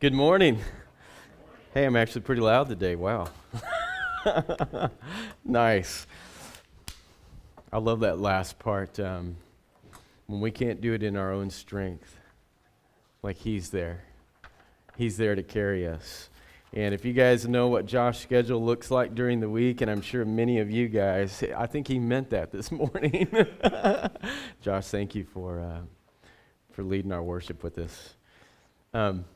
Good morning. Hey, I'm actually pretty loud today. Wow. nice. I love that last part. Um, when we can't do it in our own strength, like He's there. He's there to carry us. And if you guys know what Josh's schedule looks like during the week, and I'm sure many of you guys, I think he meant that this morning. Josh, thank you for, uh, for leading our worship with us. Um,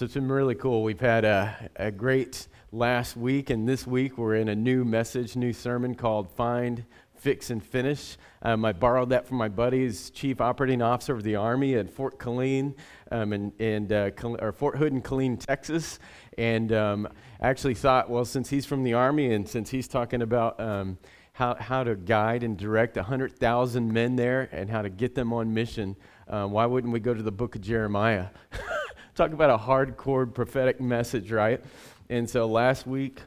so it's been really cool. We've had a, a great last week, and this week we're in a new message, new sermon called Find, Fix, and Finish. Um, I borrowed that from my buddy's chief operating officer of the Army at Fort Killeen um, and, and uh, or Fort Hood in Killeen, Texas. And um, actually thought, well, since he's from the Army and since he's talking about um, how, how to guide and direct 100,000 men there and how to get them on mission, uh, why wouldn't we go to the book of Jeremiah? Talk about a hardcore prophetic message, right? And so last week,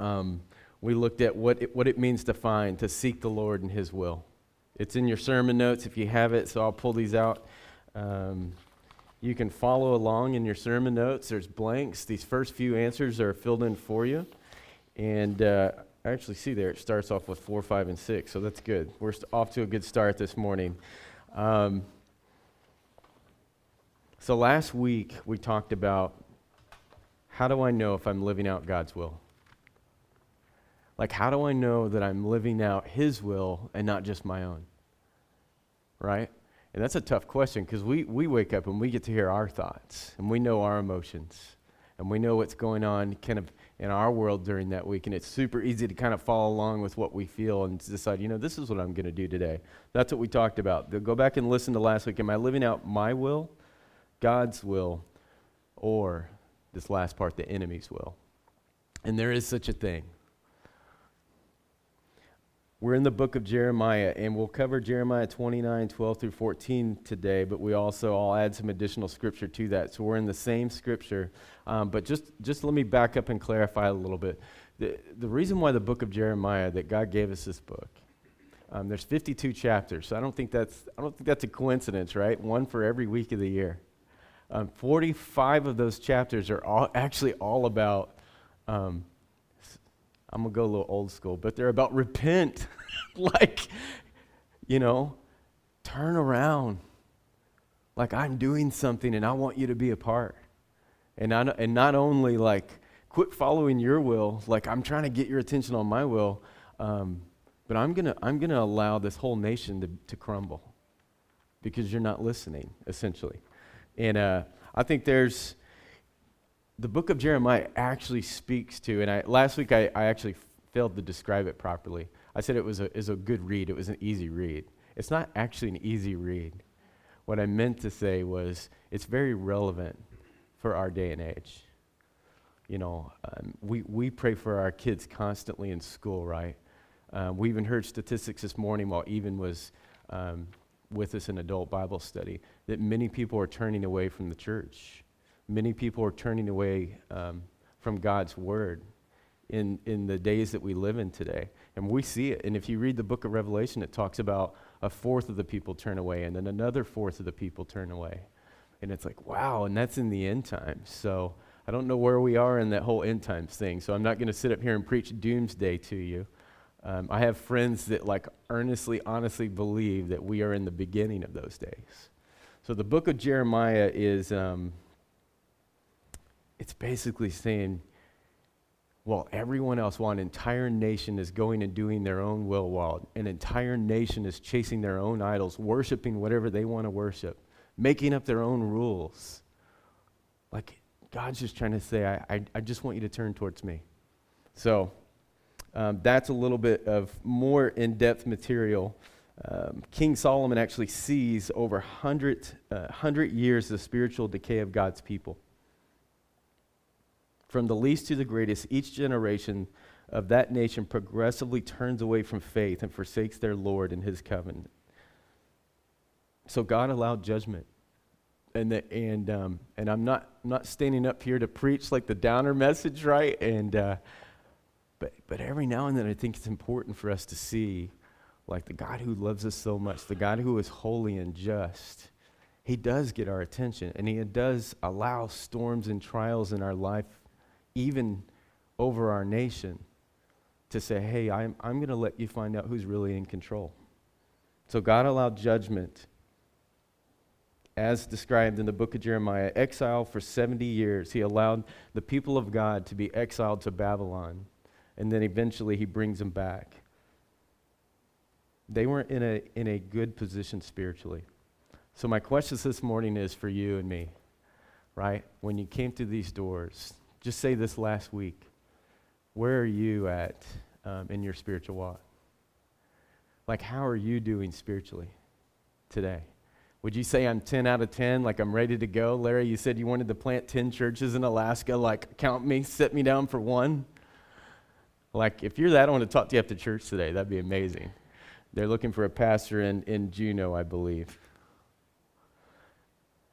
um, we looked at what it, what it means to find, to seek the Lord and His will. It's in your sermon notes if you have it, so I'll pull these out. Um, you can follow along in your sermon notes. There's blanks. These first few answers are filled in for you. And uh, I actually see there it starts off with four, five, and six, so that's good. We're off to a good start this morning. Um, so last week we talked about how do I know if I'm living out God's will? Like, how do I know that I'm living out His will and not just my own? Right? And that's a tough question because we, we wake up and we get to hear our thoughts and we know our emotions and we know what's going on kind of in our world during that week. And it's super easy to kind of follow along with what we feel and decide, you know, this is what I'm going to do today. That's what we talked about. Go back and listen to last week. Am I living out my will God's will or this last part, the enemy's will. And there is such a thing. We're in the book of Jeremiah, and we'll cover Jeremiah 29, 12 through 14 today, but we also, I'll add some additional scripture to that. So we're in the same scripture. Um, but just, just let me back up and clarify a little bit. The, the reason why the book of Jeremiah, that God gave us this book, um, there's 52 chapters, so I don't think that's I don't think that's a coincidence, right? One for every week of the year. Um, 45 of those chapters are all, actually all about, um, I'm going to go a little old school, but they're about repent. like, you know, turn around. Like, I'm doing something and I want you to be a part. And, not, and not only like, quit following your will, like, I'm trying to get your attention on my will, um, but I'm going to I'm going to allow this whole nation to, to crumble because you're not listening, essentially. And uh, I think there's the book of Jeremiah actually speaks to, and I, last week I, I actually failed to describe it properly. I said it was a, is a good read, it was an easy read. It's not actually an easy read. What I meant to say was it's very relevant for our day and age. You know, um, we, we pray for our kids constantly in school, right? Um, we even heard statistics this morning while Even was um, with us in adult Bible study that many people are turning away from the church. Many people are turning away um, from God's word in, in the days that we live in today. And we see it. And if you read the book of Revelation, it talks about a fourth of the people turn away, and then another fourth of the people turn away. And it's like, wow, and that's in the end times. So I don't know where we are in that whole end times thing. So I'm not going to sit up here and preach doomsday to you. Um, I have friends that like earnestly, honestly believe that we are in the beginning of those days. So the book of Jeremiah is, um, it's basically saying, well, everyone else, while an entire nation is going and doing their own will, while an entire nation is chasing their own idols, worshiping whatever they want to worship, making up their own rules, like God's just trying to say, I, I, I just want you to turn towards me. So, um, that's a little bit of more in depth material. Um, King Solomon actually sees over 100, uh, 100 years of spiritual decay of God's people. From the least to the greatest, each generation of that nation progressively turns away from faith and forsakes their Lord and his covenant. So God allowed judgment. And, the, and, um, and I'm not, not standing up here to preach like the downer message, right? And, uh, but, but every now and then, I think it's important for us to see, like, the God who loves us so much, the God who is holy and just, He does get our attention, and He does allow storms and trials in our life, even over our nation, to say, hey, I'm, I'm going to let you find out who's really in control. So God allowed judgment, as described in the book of Jeremiah, exile for 70 years. He allowed the people of God to be exiled to Babylon, and then eventually He brings them back. They weren't in a, in a good position spiritually. So, my question this morning is for you and me, right? When you came through these doors, just say this last week. Where are you at um, in your spiritual walk? Like, how are you doing spiritually today? Would you say I'm 10 out of 10, like I'm ready to go? Larry, you said you wanted to plant 10 churches in Alaska. Like, count me, set me down for one. Like, if you're that, I want to talk to you after church today. That'd be amazing. They're looking for a pastor in, in Juneau, I believe.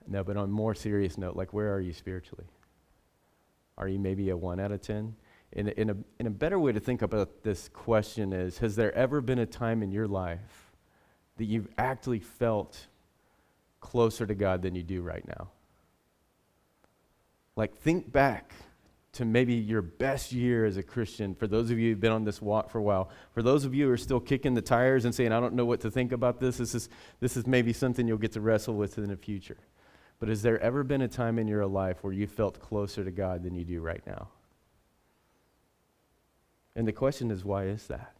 No, but on a more serious note, like where are you spiritually? Are you maybe a 1 out of 10? In, in, a, in a better way to think about this question is Has there ever been a time in your life that you've actually felt closer to God than you do right now? Like, think back to maybe your best year as a Christian, for those of you who've been on this walk for a while, for those of you who are still kicking the tires and saying, I don't know what to think about this, this is, this is maybe something you'll get to wrestle with in the future. But has there ever been a time in your life where you felt closer to God than you do right now? And the question is, why is that?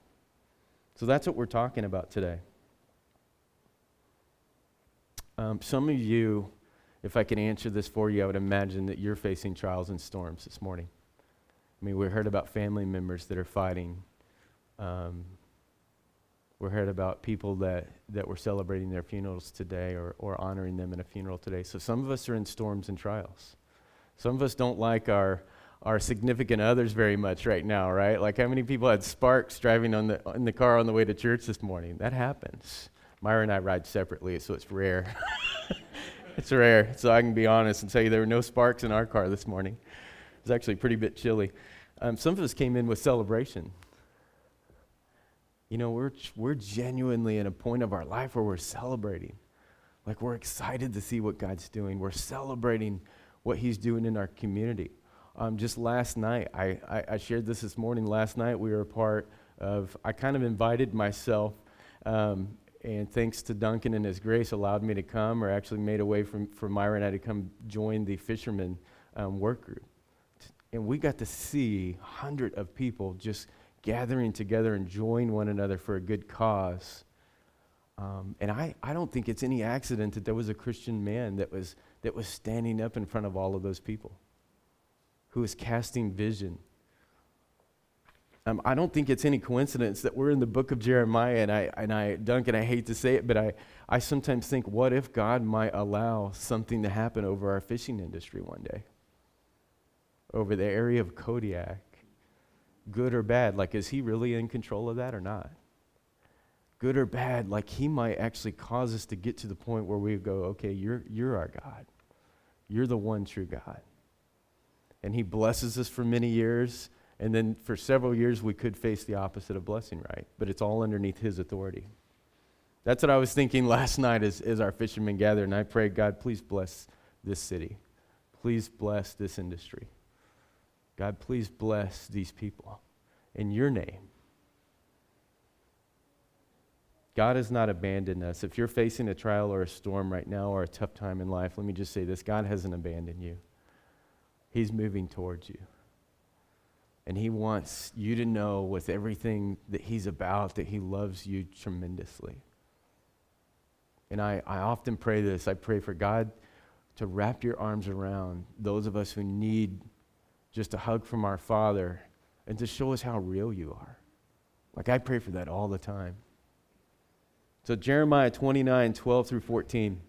So that's what we're talking about today. Um, some of you if I could answer this for you, I would imagine that you're facing trials and storms this morning. I mean, we heard about family members that are fighting. Um, we heard about people that, that were celebrating their funerals today or, or honoring them in a funeral today. So some of us are in storms and trials. Some of us don't like our, our significant others very much right now, right? Like how many people had sparks driving on the, in the car on the way to church this morning? That happens. Myra and I ride separately, so it's rare. It's rare, so I can be honest and tell you there were no sparks in our car this morning. It was actually pretty bit chilly. Um, some of us came in with celebration. You know, we're, we're genuinely in a point of our life where we're celebrating. Like, we're excited to see what God's doing. We're celebrating what He's doing in our community. Um, just last night, I, I, I, shared this this morning. Last night, we were a part of, I kind of invited myself um, and thanks to Duncan and his grace, allowed me to come, or actually made a way for, for Myra and I to come join the fishermen um, work group. And we got to see hundred of people just gathering together and join one another for a good cause. Um, and I, I don't think it's any accident that there was a Christian man that was, that was standing up in front of all of those people, who was casting vision um, I don't think it's any coincidence that we're in the book of Jeremiah, and I, and I, Duncan, I hate to say it, but I, I sometimes think, what if God might allow something to happen over our fishing industry one day? Over the area of Kodiak, good or bad? Like, is He really in control of that or not? Good or bad? Like, He might actually cause us to get to the point where we go, okay, you're, you're our God. You're the one true God. And He blesses us for many years and then for several years, we could face the opposite of blessing, right? But it's all underneath His authority. That's what I was thinking last night as, as our fishermen gathered. And I prayed, God, please bless this city. Please bless this industry. God, please bless these people in your name. God has not abandoned us. If you're facing a trial or a storm right now or a tough time in life, let me just say this God hasn't abandoned you, He's moving towards you. And He wants you to know with everything that He's about that He loves you tremendously. And I, I often pray this I pray for God to wrap your arms around those of us who need just a hug from our Father and to show us how real you are. Like I pray for that all the time. So, Jeremiah 29 12 through 14.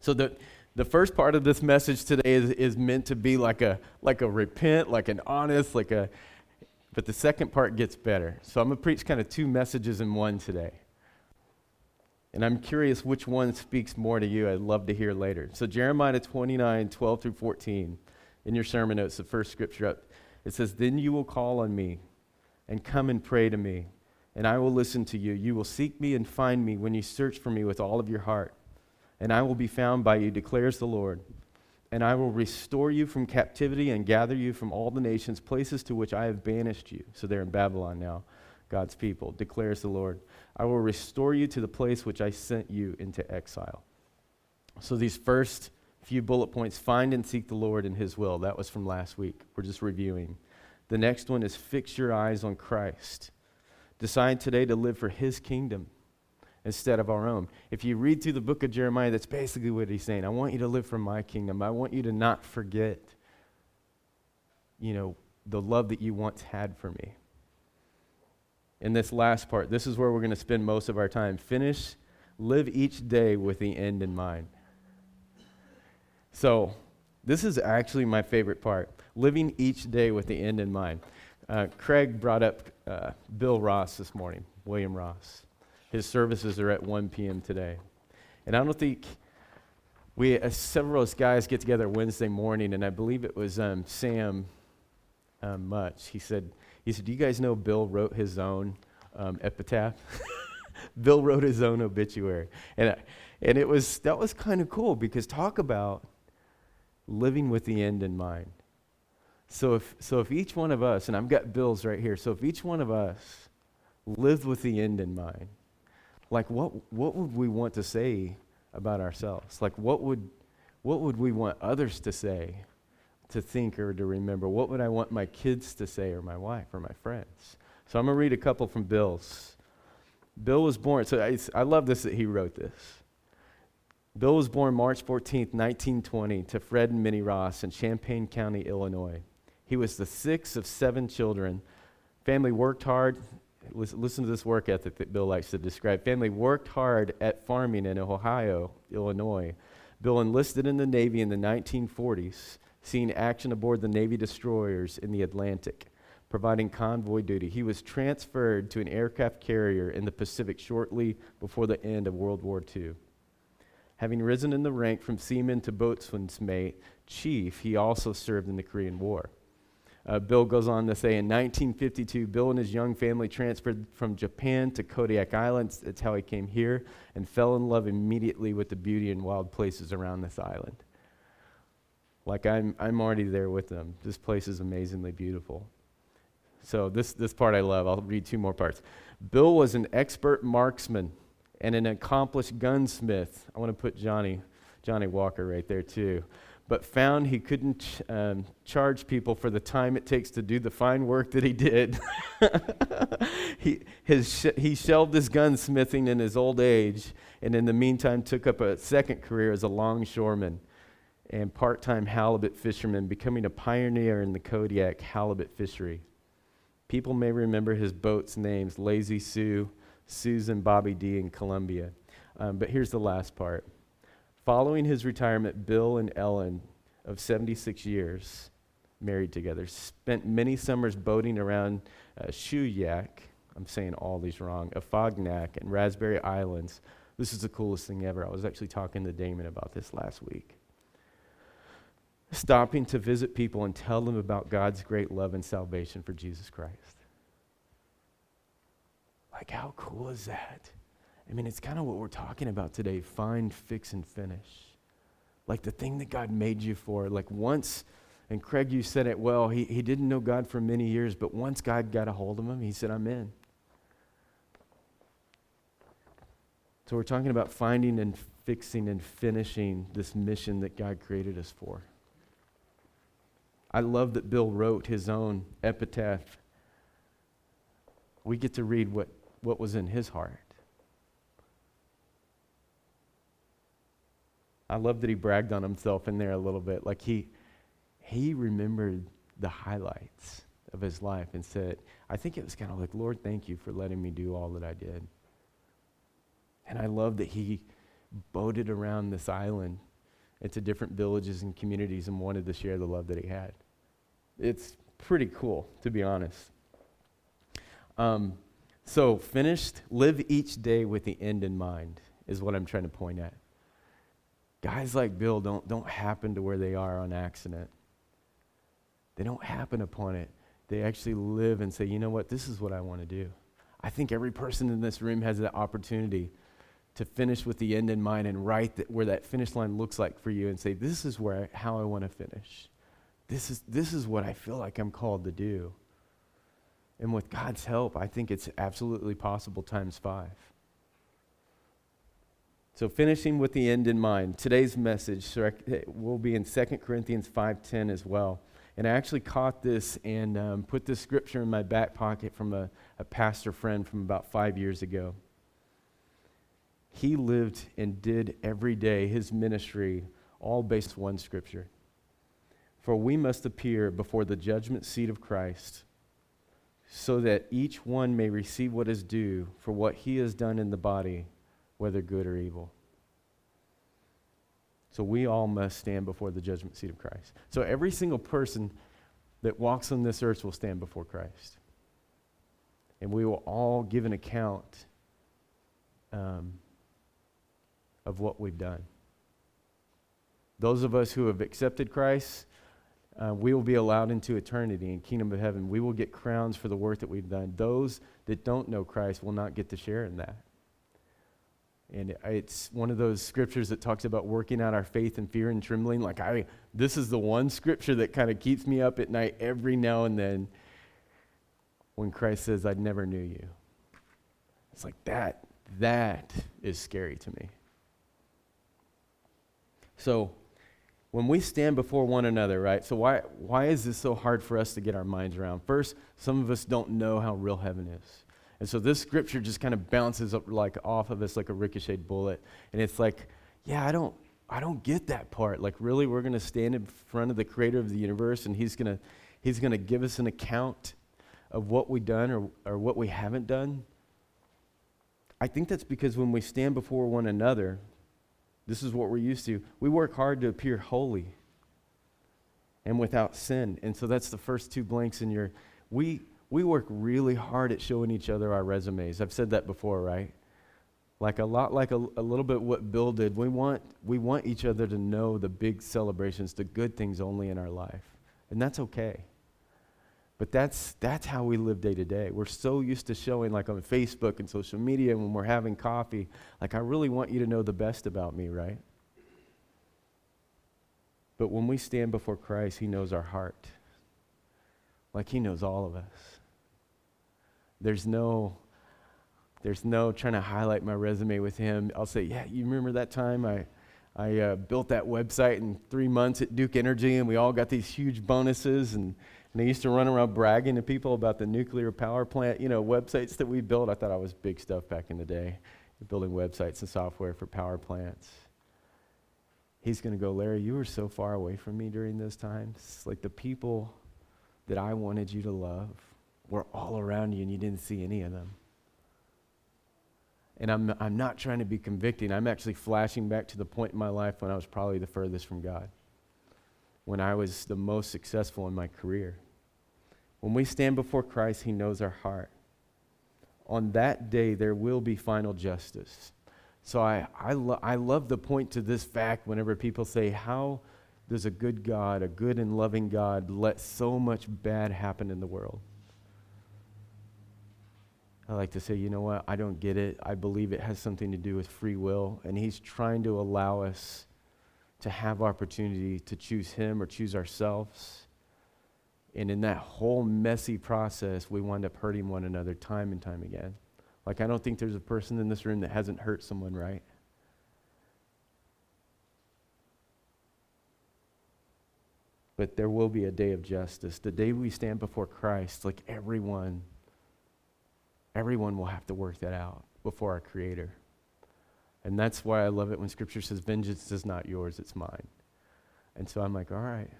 So, the the first part of this message today is, is meant to be like a like a repent, like an honest, like a but the second part gets better. So I'm gonna preach kind of two messages in one today. And I'm curious which one speaks more to you. I'd love to hear later. So Jeremiah 29, 12 through 14. In your sermon notes, the first scripture up, it says, Then you will call on me and come and pray to me, and I will listen to you. You will seek me and find me when you search for me with all of your heart. And I will be found by you, declares the Lord. And I will restore you from captivity and gather you from all the nations, places to which I have banished you. So they're in Babylon now, God's people, declares the Lord. I will restore you to the place which I sent you into exile. So these first few bullet points find and seek the Lord in his will. That was from last week. We're just reviewing. The next one is fix your eyes on Christ. Decide today to live for his kingdom instead of our own. If you read through the book of Jeremiah, that's basically what he's saying. I want you to live for my kingdom. I want you to not forget, you know, the love that you once had for me. In this last part, this is where we're going to spend most of our time. Finish, live each day with the end in mind. So, this is actually my favorite part living each day with the end in mind. Uh, Craig brought up uh, Bill Ross this morning, William Ross. His services are at 1 p.m. today. And I don't think we, uh, several of us guys get together Wednesday morning, and I believe it was um, Sam um, Much. He said, he said, Do you guys know Bill wrote his own um, epitaph? Bill wrote his own obituary. And, and it was, that was kind of cool because talk about living with the end in mind. So if, so if each one of us, and I've got Bill's right here, so if each one of us lived with the end in mind, like what, what would we want to say about ourselves? Like what would, what would we want others to say, to think, or to remember? What would I want my kids to say, or my wife, or my friends? So I'm going to read a couple from Bill's. Bill was born, so I, I love this that he wrote this. Bill was born March 14, 1920, to Fred and Minnie Ross in Champaign County, Illinois. He was the sixth of seven children. Family worked hard listen to this work ethic that Bill likes to describe. Family worked hard at farming in Ohio, Illinois. Bill enlisted in the Navy in the 1940s, seeing action aboard the Navy destroyers in the Atlantic, providing convoy duty. He was transferred to an aircraft carrier in the Pacific shortly before the end of World War II. Having risen in the rank from seaman to boatswain's mate, chief, he also served in the Korean War. Uh, Bill goes on to say in 1952, Bill and his young family transferred from Japan to Kodiak Islands. That's how he came here and fell in love immediately with the beauty and wild places around this island. Like I'm, I'm already there with them. This place is amazingly beautiful. So this, this part I love. I'll read two more parts. Bill was an expert marksman and an accomplished gunsmith. I want to put Johnny, Johnny Walker right there too but found he couldn't um, charge people for the time it takes to do the fine work that he did. he, his he shelved his gunsmithing in his old age, and in the meantime took up a second career as a longshoreman and part time halibut fisherman, becoming a pioneer in the Kodiak halibut fishery. People may remember his boats' names Lazy Sue, Susan, Bobby D, and Columbia. Um, but here's the last part. Following his retirement, Bill and Ellen, of 76 years, married together, spent many summers boating around uh, Shuyak, I'm saying all these wrong, Afognak, and Raspberry Islands. This is the coolest thing ever. I was actually talking to Damon about this last week. Stopping to visit people and tell them about God's great love and salvation for Jesus Christ. Like, how cool is that? I mean, it's kind of what we're talking about today find, fix, and finish. Like the thing that God made you for. Like once, and Craig, you said it well, he, he didn't know God for many years, but once God got a hold of him, he said, I'm in. So we're talking about finding and fixing and finishing this mission that God created us for. I love that Bill wrote his own epitaph. We get to read what, what was in his heart. I love that he bragged on himself in there a little bit. Like he, he remembered the highlights of his life and said, I think it was kind of like, Lord, thank you for letting me do all that I did. And I love that he boated around this island into different villages and communities and wanted to share the love that he had. It's pretty cool, to be honest. Um, so, finished, live each day with the end in mind, is what I'm trying to point at. Guys like Bill don't, don't happen to where they are on accident. They don't happen upon it. They actually live and say, you know what, this is what I want to do. I think every person in this room has the opportunity to finish with the end in mind and write that, where that finish line looks like for you and say, This is where I, how I want to finish. This is, this is what I feel like I'm called to do. And with God's help, I think it's absolutely possible times five. So finishing with the end in mind, today's message will be in 2 Corinthians 5.10 as well. And I actually caught this and um, put this scripture in my back pocket from a, a pastor friend from about five years ago. He lived and did every day his ministry all based on one scripture. For we must appear before the judgment seat of Christ so that each one may receive what is due for what he has done in the body, whether good or evil. So we all must stand before the judgment seat of Christ. So every single person that walks on this earth will stand before Christ. And we will all give an account um, of what we've done. Those of us who have accepted Christ, uh, we will be allowed into eternity in kingdom of heaven. We will get crowns for the work that we've done. Those that don't know Christ will not get to share in that. And it's one of those scriptures that talks about working out our faith and fear and trembling. Like I, this is the one scripture that kind of keeps me up at night every now and then. When Christ says, "I never knew you," it's like that. That is scary to me. So, when we stand before one another, right? So why why is this so hard for us to get our minds around? First, some of us don't know how real heaven is. And so this scripture just kind of bounces up like off of us like a ricocheted bullet. And it's like, yeah, I don't I don't get that part. Like really we're going to stand in front of the creator of the universe and he's going to he's going to give us an account of what we've done or or what we haven't done. I think that's because when we stand before one another, this is what we're used to. We work hard to appear holy and without sin. And so that's the first two blanks in your we we work really hard at showing each other our resumes. I've said that before, right? Like a lot like a, a little bit what Bill did. We want we want each other to know the big celebrations, the good things only in our life. And that's okay. But that's that's how we live day to day. We're so used to showing like on Facebook and social media when we're having coffee, like I really want you to know the best about me, right? But when we stand before Christ, he knows our heart. Like he knows all of us. There's no, there's no trying to highlight my resume with him. I'll say, yeah, you remember that time I, I uh, built that website in three months at Duke Energy, and we all got these huge bonuses. And, and I used to run around bragging to people about the nuclear power plant, you know, websites that we built. I thought I was big stuff back in the day, building websites and software for power plants. He's going to go, Larry, you were so far away from me during those times. Like the people that I wanted you to love were all around you and you didn't see any of them. And I'm, I'm not trying to be convicting. I'm actually flashing back to the point in my life when I was probably the furthest from God, when I was the most successful in my career. When we stand before Christ, He knows our heart. On that day, there will be final justice. So I, I, lo- I love the point to this fact whenever people say, How does a good God, a good and loving God, let so much bad happen in the world? I like to say, you know what? I don't get it. I believe it has something to do with free will, and He's trying to allow us to have opportunity to choose Him or choose ourselves. And in that whole messy process, we wind up hurting one another time and time again. Like, I don't think there's a person in this room that hasn't hurt someone, right? But there will be a day of justice. The day we stand before Christ, like everyone Everyone will have to work that out before our Creator. And that's why I love it when Scripture says, Vengeance is not yours, it's mine. And so I'm like, all right.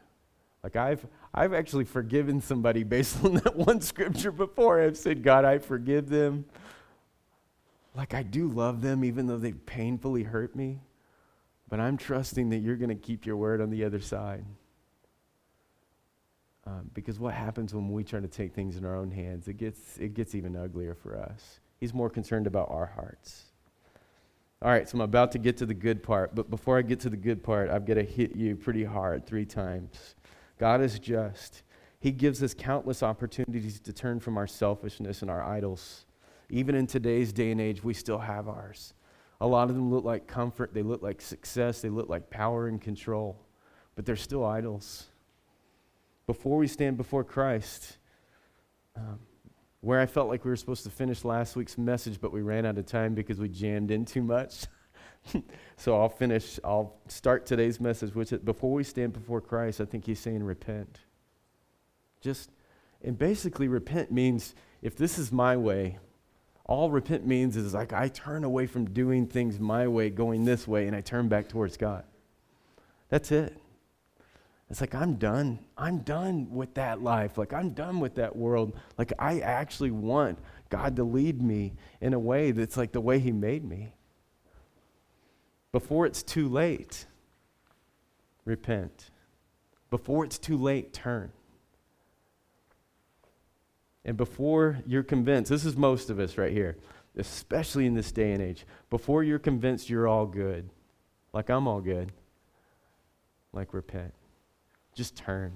Like I've I've actually forgiven somebody based on that one scripture before. I've said, God, I forgive them. Like I do love them even though they painfully hurt me. But I'm trusting that you're going to keep your word on the other side. Um, because what happens when we try to take things in our own hands? It gets, it gets even uglier for us. He's more concerned about our hearts. All right, so I'm about to get to the good part, but before I get to the good part, I've got to hit you pretty hard three times. God is just. He gives us countless opportunities to turn from our selfishness and our idols. Even in today's day and age, we still have ours. A lot of them look like comfort, they look like success, they look like power and control, but they're still idols. Before we stand before Christ, um, where I felt like we were supposed to finish last week's message, but we ran out of time because we jammed in too much. so I'll finish, I'll start today's message with it. Before we stand before Christ, I think he's saying repent. Just, and basically, repent means if this is my way, all repent means is like I turn away from doing things my way, going this way, and I turn back towards God. That's it. It's like I'm done. I'm done with that life. Like I'm done with that world. Like I actually want God to lead me in a way that's like the way He made me. Before it's too late, repent. Before it's too late, turn. And before you're convinced, this is most of us right here, especially in this day and age, before you're convinced you're all good, like I'm all good, like repent. Just turn.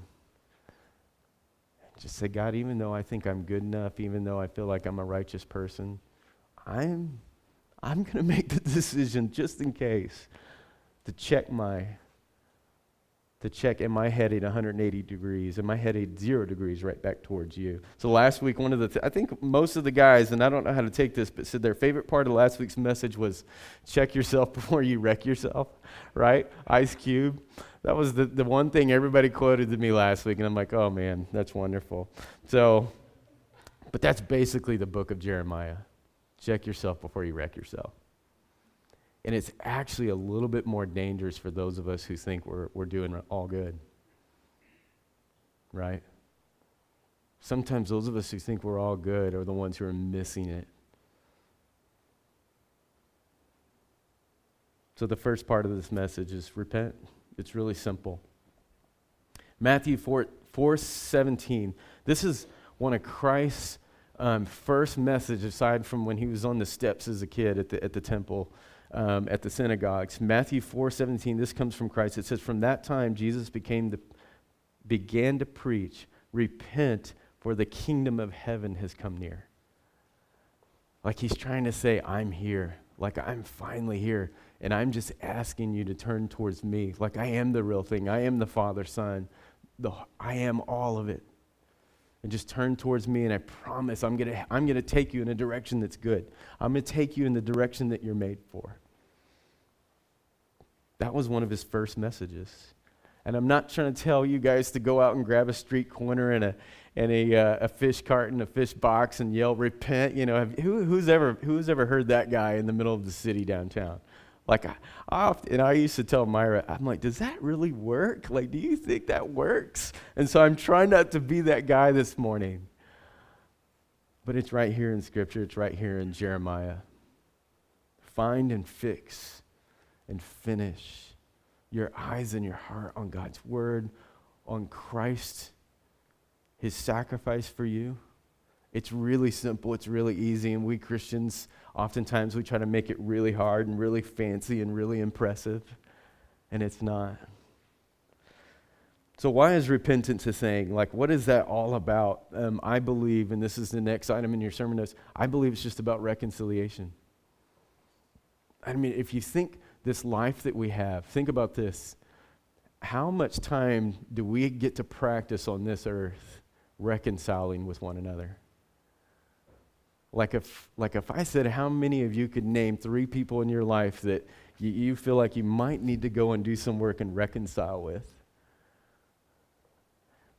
Just say, God, even though I think I'm good enough, even though I feel like I'm a righteous person, I'm, I'm going to make the decision just in case to check my to check, am I headed 180 degrees? Am I headed zero degrees right back towards you? So last week, one of the, th- I think most of the guys, and I don't know how to take this, but said their favorite part of last week's message was check yourself before you wreck yourself, right? Ice Cube. That was the, the one thing everybody quoted to me last week, and I'm like, oh man, that's wonderful. So, but that's basically the book of Jeremiah. Check yourself before you wreck yourself. And it's actually a little bit more dangerous for those of us who think we're, we're doing all good. Right? Sometimes those of us who think we're all good are the ones who are missing it. So, the first part of this message is repent. It's really simple. Matthew 4, 4 17. This is one of Christ's um, first message, aside from when he was on the steps as a kid at the, at the temple um, at the synagogues. Matthew 4 17, this comes from Christ. It says, From that time, Jesus became the, began to preach, Repent, for the kingdom of heaven has come near. Like he's trying to say, I'm here. Like I'm finally here. And I'm just asking you to turn towards me. Like I am the real thing. I am the Father, Son. The, I am all of it and just turn towards me and I promise I'm going to I'm going to take you in a direction that's good. I'm going to take you in the direction that you're made for. That was one of his first messages. And I'm not trying to tell you guys to go out and grab a street corner and a and a, uh, a fish carton, a fish box, and yell "repent." You know, have, who, who's ever who's ever heard that guy in the middle of the city downtown? Like I, I often, and I used to tell Myra, I'm like, does that really work? Like, do you think that works? And so I'm trying not to be that guy this morning. But it's right here in Scripture. It's right here in Jeremiah. Find and fix and finish your eyes and your heart on God's word, on Christ, his sacrifice for you. It's really simple, it's really easy, and we Christians oftentimes we try to make it really hard and really fancy and really impressive, and it's not. So, why is repentance a thing? Like, what is that all about? Um, I believe, and this is the next item in your sermon notes, I believe it's just about reconciliation. I mean, if you think this life that we have, think about this. How much time do we get to practice on this earth reconciling with one another? Like if, like if I said, how many of you could name three people in your life that you, you feel like you might need to go and do some work and reconcile with?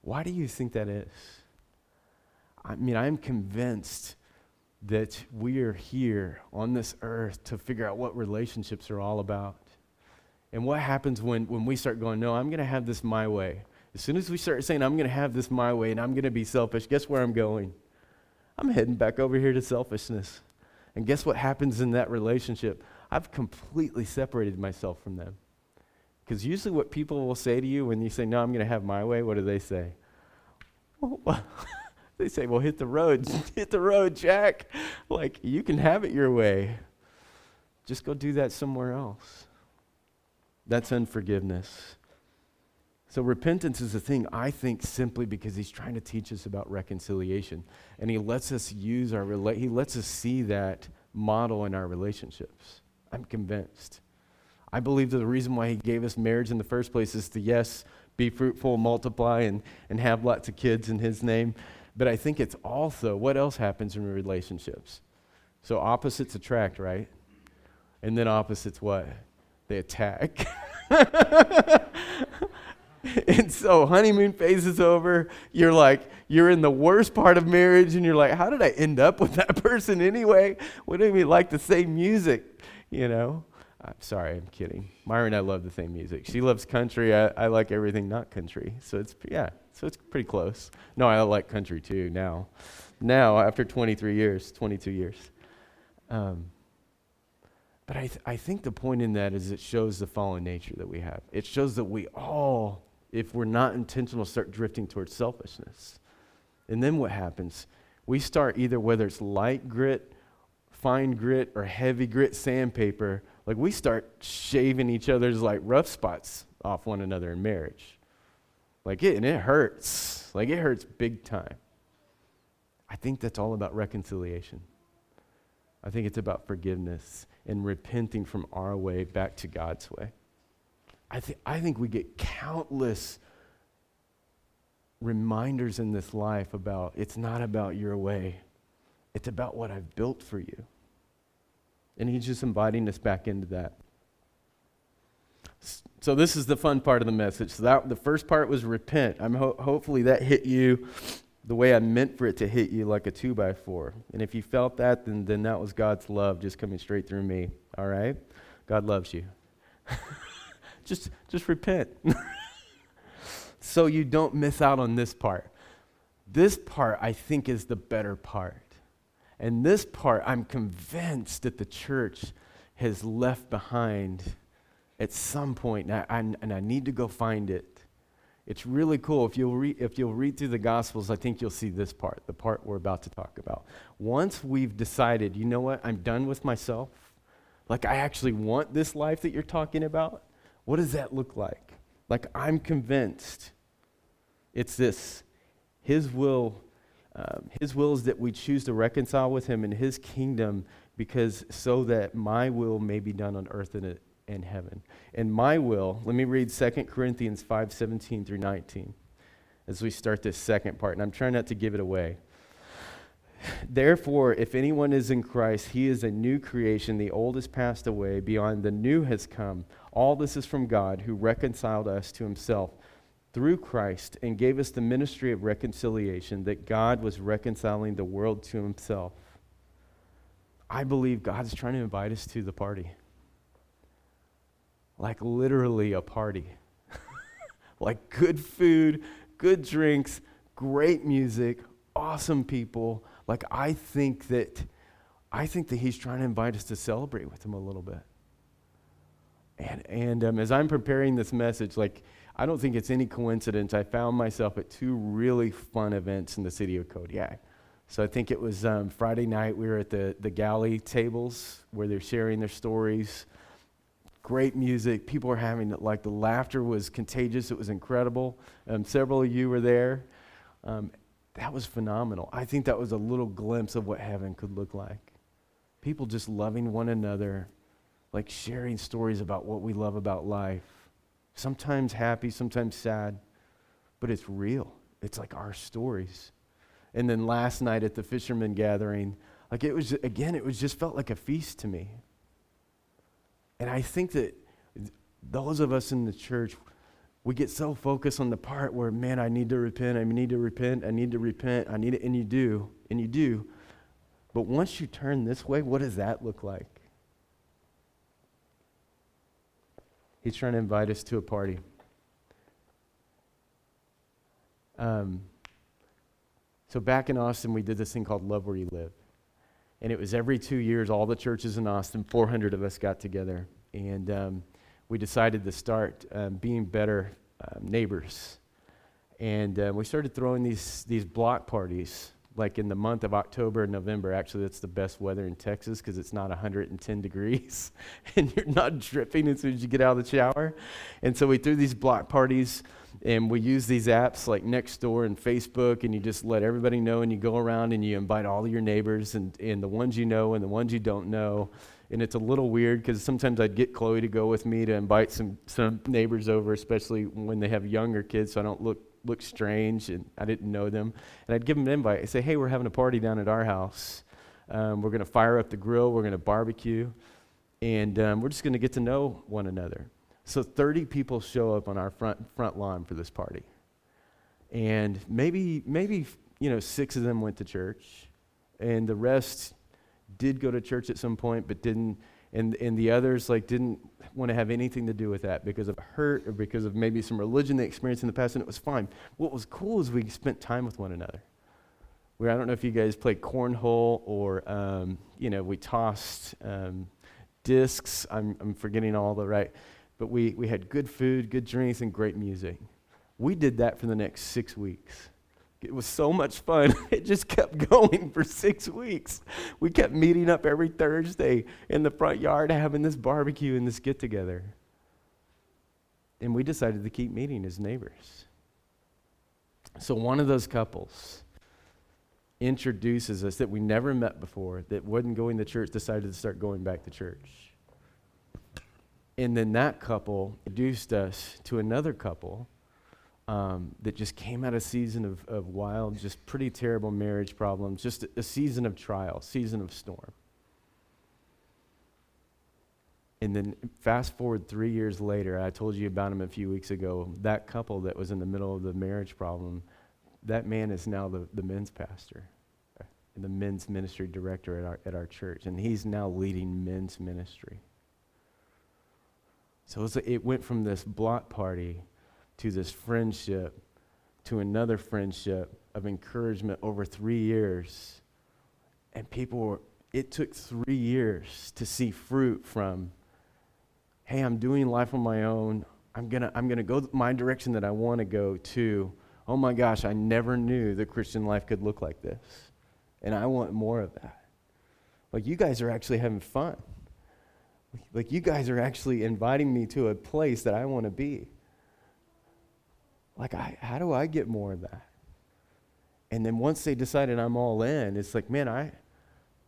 Why do you think that is? I mean, I'm convinced that we are here on this earth to figure out what relationships are all about. And what happens when, when we start going, no, I'm going to have this my way. As soon as we start saying, I'm going to have this my way and I'm going to be selfish, guess where I'm going? I'm heading back over here to selfishness. And guess what happens in that relationship? I've completely separated myself from them. Because usually, what people will say to you when you say, No, I'm going to have my way, what do they say? Well, They say, well, hit the road. hit the road, Jack. Like, you can have it your way. Just go do that somewhere else. That's unforgiveness. So, repentance is a thing, I think, simply because he's trying to teach us about reconciliation. And he lets us use our, rela- he lets us see that model in our relationships. I'm convinced. I believe that the reason why he gave us marriage in the first place is to, yes, be fruitful, multiply, and, and have lots of kids in his name. But I think it's also what else happens in relationships? So opposites attract, right? And then opposites what? They attack. and so honeymoon phase is over. You're like, you're in the worst part of marriage, and you're like, how did I end up with that person anyway? What do we like the same music? You know? I'm sorry, I'm kidding. Myra and I love the same music. She loves country. I, I like everything not country. So it's, yeah, so it's pretty close. No, I like country too now. Now, after 23 years, 22 years. Um, but I, th- I think the point in that is it shows the fallen nature that we have. It shows that we all, if we're not intentional, start drifting towards selfishness. And then what happens? We start either, whether it's light grit, fine grit, or heavy grit sandpaper, like we start shaving each other's like rough spots off one another in marriage. Like it, and it hurts. Like it hurts big time. I think that's all about reconciliation. I think it's about forgiveness and repenting from our way back to God's way. I, th- I think we get countless reminders in this life about it's not about your way, it's about what I've built for you. And he's just inviting us back into that. So this is the fun part of the message. So that the first part was repent. I'm ho- hopefully that hit you the way I meant for it to hit you like a two by four. And if you felt that, then then that was God's love just coming straight through me. All right, God loves you. just just repent, so you don't miss out on this part. This part I think is the better part. And this part, I'm convinced that the church has left behind at some point, and I, and I need to go find it. It's really cool. If you'll, re- if you'll read through the Gospels, I think you'll see this part, the part we're about to talk about. Once we've decided, you know what, I'm done with myself, like I actually want this life that you're talking about, what does that look like? Like I'm convinced it's this His will um, his will is that we choose to reconcile with him in his kingdom because so that my will may be done on earth and in heaven. And my will, let me read 2 Corinthians 5 17 through 19 as we start this second part. And I'm trying not to give it away. Therefore, if anyone is in Christ, he is a new creation. The old has passed away, beyond the new has come. All this is from God, who reconciled us to himself through Christ and gave us the ministry of reconciliation, that God was reconciling the world to himself. I believe God's trying to invite us to the party. Like literally a party. like good food, good drinks, great music, awesome people. Like I think that I think that he's trying to invite us to celebrate with him a little bit. And and um, as I'm preparing this message, like I don't think it's any coincidence. I found myself at two really fun events in the city of Kodiak. So I think it was um, Friday night. We were at the, the galley tables where they're sharing their stories. Great music. People were having, like, the laughter was contagious. It was incredible. Um, several of you were there. Um, that was phenomenal. I think that was a little glimpse of what heaven could look like. People just loving one another, like sharing stories about what we love about life sometimes happy, sometimes sad, but it's real. It's like our stories. And then last night at the fisherman gathering, like it was, again, it was just felt like a feast to me. And I think that those of us in the church, we get so focused on the part where, man, I need to repent, I need to repent, I need to repent, I need it, and you do, and you do. But once you turn this way, what does that look like? He's trying to invite us to a party. Um, so back in Austin, we did this thing called Love Where You Live. And it was every two years, all the churches in Austin, 400 of us got together. And um, we decided to start um, being better um, neighbors. And uh, we started throwing these, these block parties like in the month of October and November, actually, that's the best weather in Texas because it's not 110 degrees and you're not dripping as soon as you get out of the shower. And so we threw these block parties and we use these apps like Nextdoor and Facebook, and you just let everybody know and you go around and you invite all of your neighbors and, and the ones you know and the ones you don't know. and it's a little weird because sometimes I'd get Chloe to go with me to invite some, some neighbors over, especially when they have younger kids, so I don't look, look strange and I didn't know them. And I'd give them an invite. I'd say, hey, we're having a party down at our house. Um, we're going to fire up the grill, we're going to barbecue, and um, we're just going to get to know one another. So 30 people show up on our front, front lawn for this party. And maybe, maybe, you know, six of them went to church, and the rest did go to church at some point, but didn't, and, and the others like didn't want to have anything to do with that because of hurt or because of maybe some religion they experienced in the past, and it was fine. What was cool is we spent time with one another. Where I don't know if you guys played cornhole or, um, you know, we tossed um, discs. I'm, I'm forgetting all the right, but we, we had good food, good drinks, and great music. We did that for the next six weeks. It was so much fun. It just kept going for six weeks. We kept meeting up every Thursday in the front yard, having this barbecue and this get together. And we decided to keep meeting as neighbors. So one of those couples introduces us that we never met before, that wasn't going to church, decided to start going back to church. And then that couple introduced us to another couple um, that just came out of a season of, of wild, just pretty terrible marriage problems, just a, a season of trial, season of storm. And then fast forward three years later, I told you about him a few weeks ago. That couple that was in the middle of the marriage problem, that man is now the, the men's pastor and the men's ministry director at our, at our church. And he's now leading men's ministry. So it went from this block party to this friendship to another friendship of encouragement over three years. And people were, it took three years to see fruit from, hey, I'm doing life on my own. I'm going to I'm going to go my direction that I want to go to, oh my gosh, I never knew the Christian life could look like this. And I want more of that. Like, you guys are actually having fun. Like, you guys are actually inviting me to a place that I want to be. Like, I, how do I get more of that? And then once they decided I'm all in, it's like, man, I,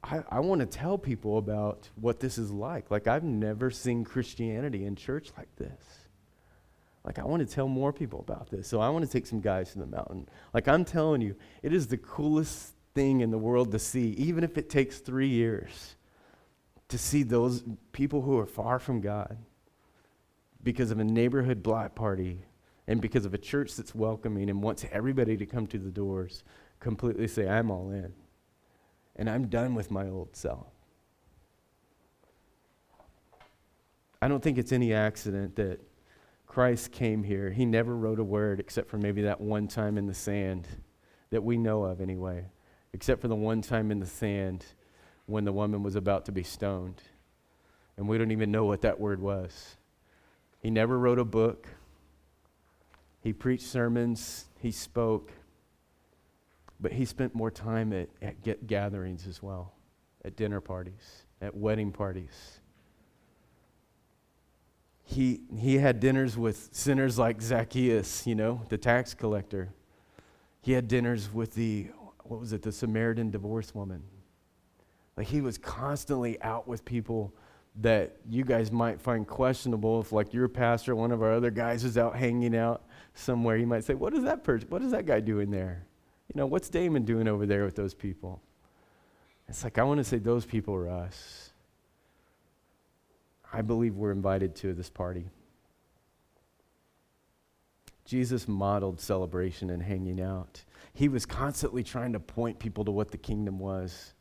I, I want to tell people about what this is like. Like, I've never seen Christianity in church like this. Like, I want to tell more people about this. So I want to take some guys to the mountain. Like, I'm telling you, it is the coolest thing in the world to see, even if it takes three years, to see those people who are far from God because of a neighborhood block party and because of a church that's welcoming and wants everybody to come to the doors, completely say, I'm all in. And I'm done with my old self. I don't think it's any accident that Christ came here. He never wrote a word except for maybe that one time in the sand that we know of, anyway, except for the one time in the sand when the woman was about to be stoned. And we don't even know what that word was. He never wrote a book. He preached sermons, he spoke, but he spent more time at, at gatherings as well, at dinner parties, at wedding parties. He, he had dinners with sinners like Zacchaeus, you know, the tax collector. He had dinners with the, what was it, the Samaritan divorce woman. Like he was constantly out with people that you guys might find questionable. If like your pastor one of our other guys is out hanging out somewhere you might say what is that person what is that guy doing there? You know what's damon doing over there with those people? It's like i want to say those people are us. I believe we're invited to this party. Jesus modeled celebration and hanging out. He was constantly trying to point people to what the kingdom was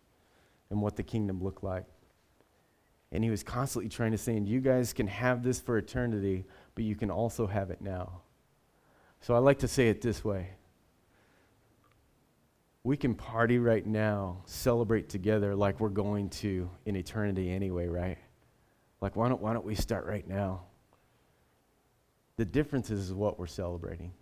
and what the kingdom looked like and he was constantly trying to say, and you guys can have this for eternity, but you can also have it now. So I like to say it this way we can party right now, celebrate together like we're going to in eternity anyway, right? Like, why don't, why don't we start right now? The difference is what we're celebrating.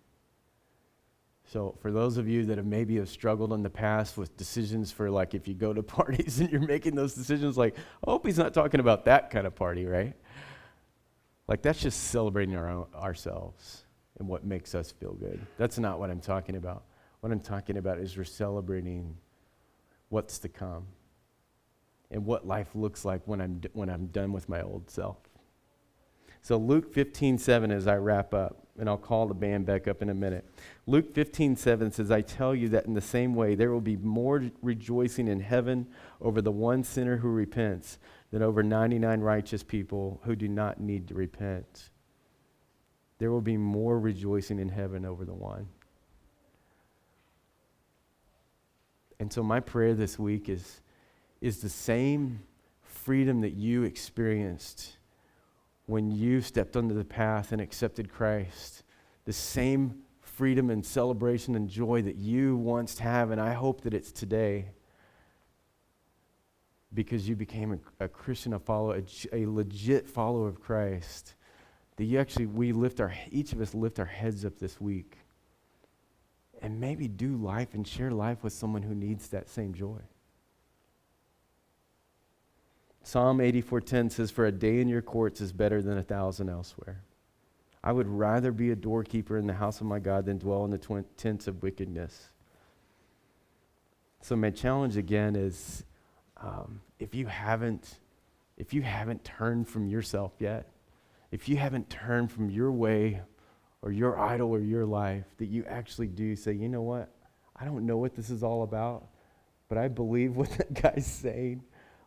So for those of you that have maybe have struggled in the past with decisions for like if you go to parties and you're making those decisions like, I hope he's not talking about that kind of party, right? Like that's just celebrating our own, ourselves and what makes us feel good. That's not what I'm talking about. What I'm talking about is we're celebrating what's to come. and what life looks like when I'm, d- when I'm done with my old self. So, Luke 15 7, as I wrap up, and I'll call the band back up in a minute. Luke 15 7 says, I tell you that in the same way, there will be more rejoicing in heaven over the one sinner who repents than over 99 righteous people who do not need to repent. There will be more rejoicing in heaven over the one. And so, my prayer this week is, is the same freedom that you experienced when you stepped onto the path and accepted Christ, the same freedom and celebration and joy that you once have, and I hope that it's today because you became a, a Christian, a follower, a, a, legit follower of Christ, that you actually, we lift our, each of us lift our heads up this week and maybe do life and share life with someone who needs that same joy. Psalm 84:10 says, "For a day in your courts is better than a thousand elsewhere." I would rather be a doorkeeper in the house of my God than dwell in the tents of wickedness. So my challenge again is, um, if you haven't, if you haven't turned from yourself yet, if you haven't turned from your way or your idol or your life, that you actually do say, you know what, I don't know what this is all about, but I believe what that guy's saying.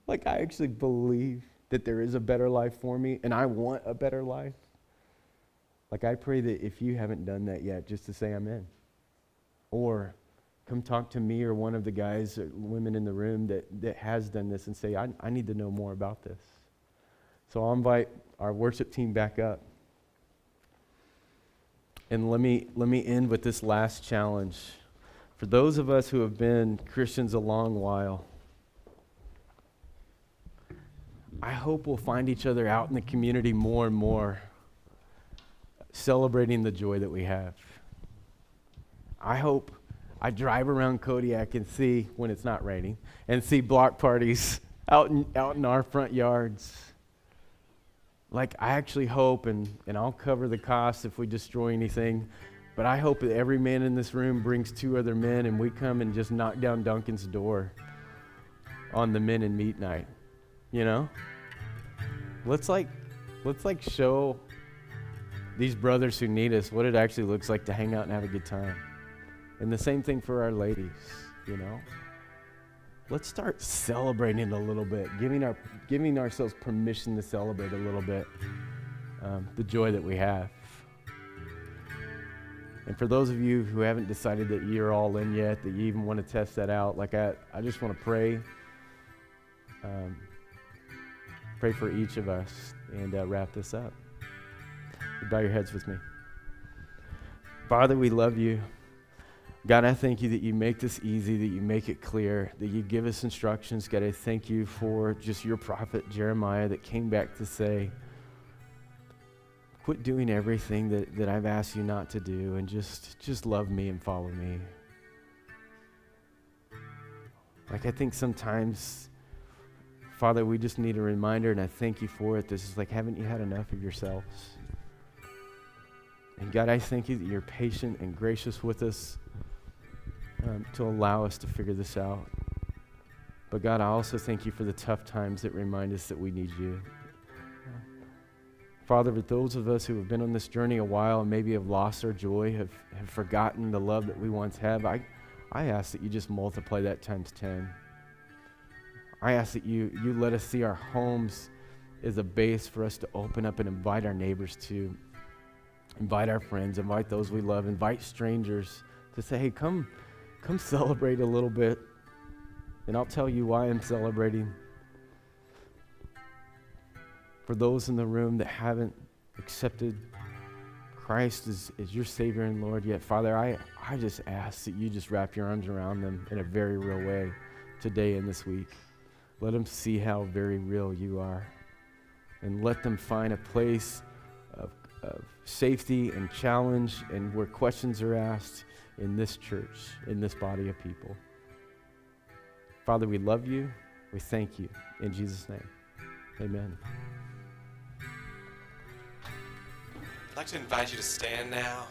Like, I actually believe that there is a better life for me, and I want a better life. Like, I pray that if you haven't done that yet, just to say I'm in. Or come talk to me or one of the guys or women in the room that, that has done this and say, I, I need to know more about this. So I'll invite our worship team back up. And let me, let me end with this last challenge. For those of us who have been Christians a long while, I hope we'll find each other out in the community more and more, celebrating the joy that we have. I hope I drive around Kodiak and see, when it's not raining, and see block parties out in, out in our front yards. Like, I actually hope, and, and I'll cover the cost if we destroy anything, but I hope that every man in this room brings two other men and we come and just knock down Duncan's door on the men and meat night. You know? Let's like let's like show these brothers who need us what it actually looks like to hang out and have a good time. And the same thing for our ladies, you know? Let's start celebrating a little bit, giving our giving ourselves permission to celebrate a little bit um, the joy that we have. And for those of you who haven't decided that you're all in yet, that you even want to test that out, like I, I just want to pray. Um, pray for each of us and uh, wrap this up. bow your heads with me. Father, we love you. God, I thank you that you make this easy, that you make it clear, that you give us instructions. God, I thank you for just your prophet Jeremiah that came back to say, quit doing everything that, that I've asked you not to do and just, just love me and follow me. Like, I think sometimes Father, we just need a reminder, and I thank you for it. This is like, haven't you had enough of yourselves? And God, I thank you that you're patient and gracious with us um, to allow us to figure this out. But God, I also thank you for the tough times that remind us that we need you. Father, for those of us who have been on this journey a while and maybe have lost our joy, have, have forgotten the love that we once had, I, I ask that you just multiply that times 10. I ask that you, you let us see our homes as a base for us to open up and invite our neighbors to, invite our friends, invite those we love, invite strangers to say, hey, come, come celebrate a little bit. And I'll tell you why I'm celebrating. For those in the room that haven't accepted Christ as, as your Savior and Lord yet, Father, I, I just ask that you just wrap your arms around them in a very real way today and this week. Let them see how very real you are. And let them find a place of, of safety and challenge and where questions are asked in this church, in this body of people. Father, we love you. We thank you. In Jesus' name, amen. I'd like to invite you to stand now.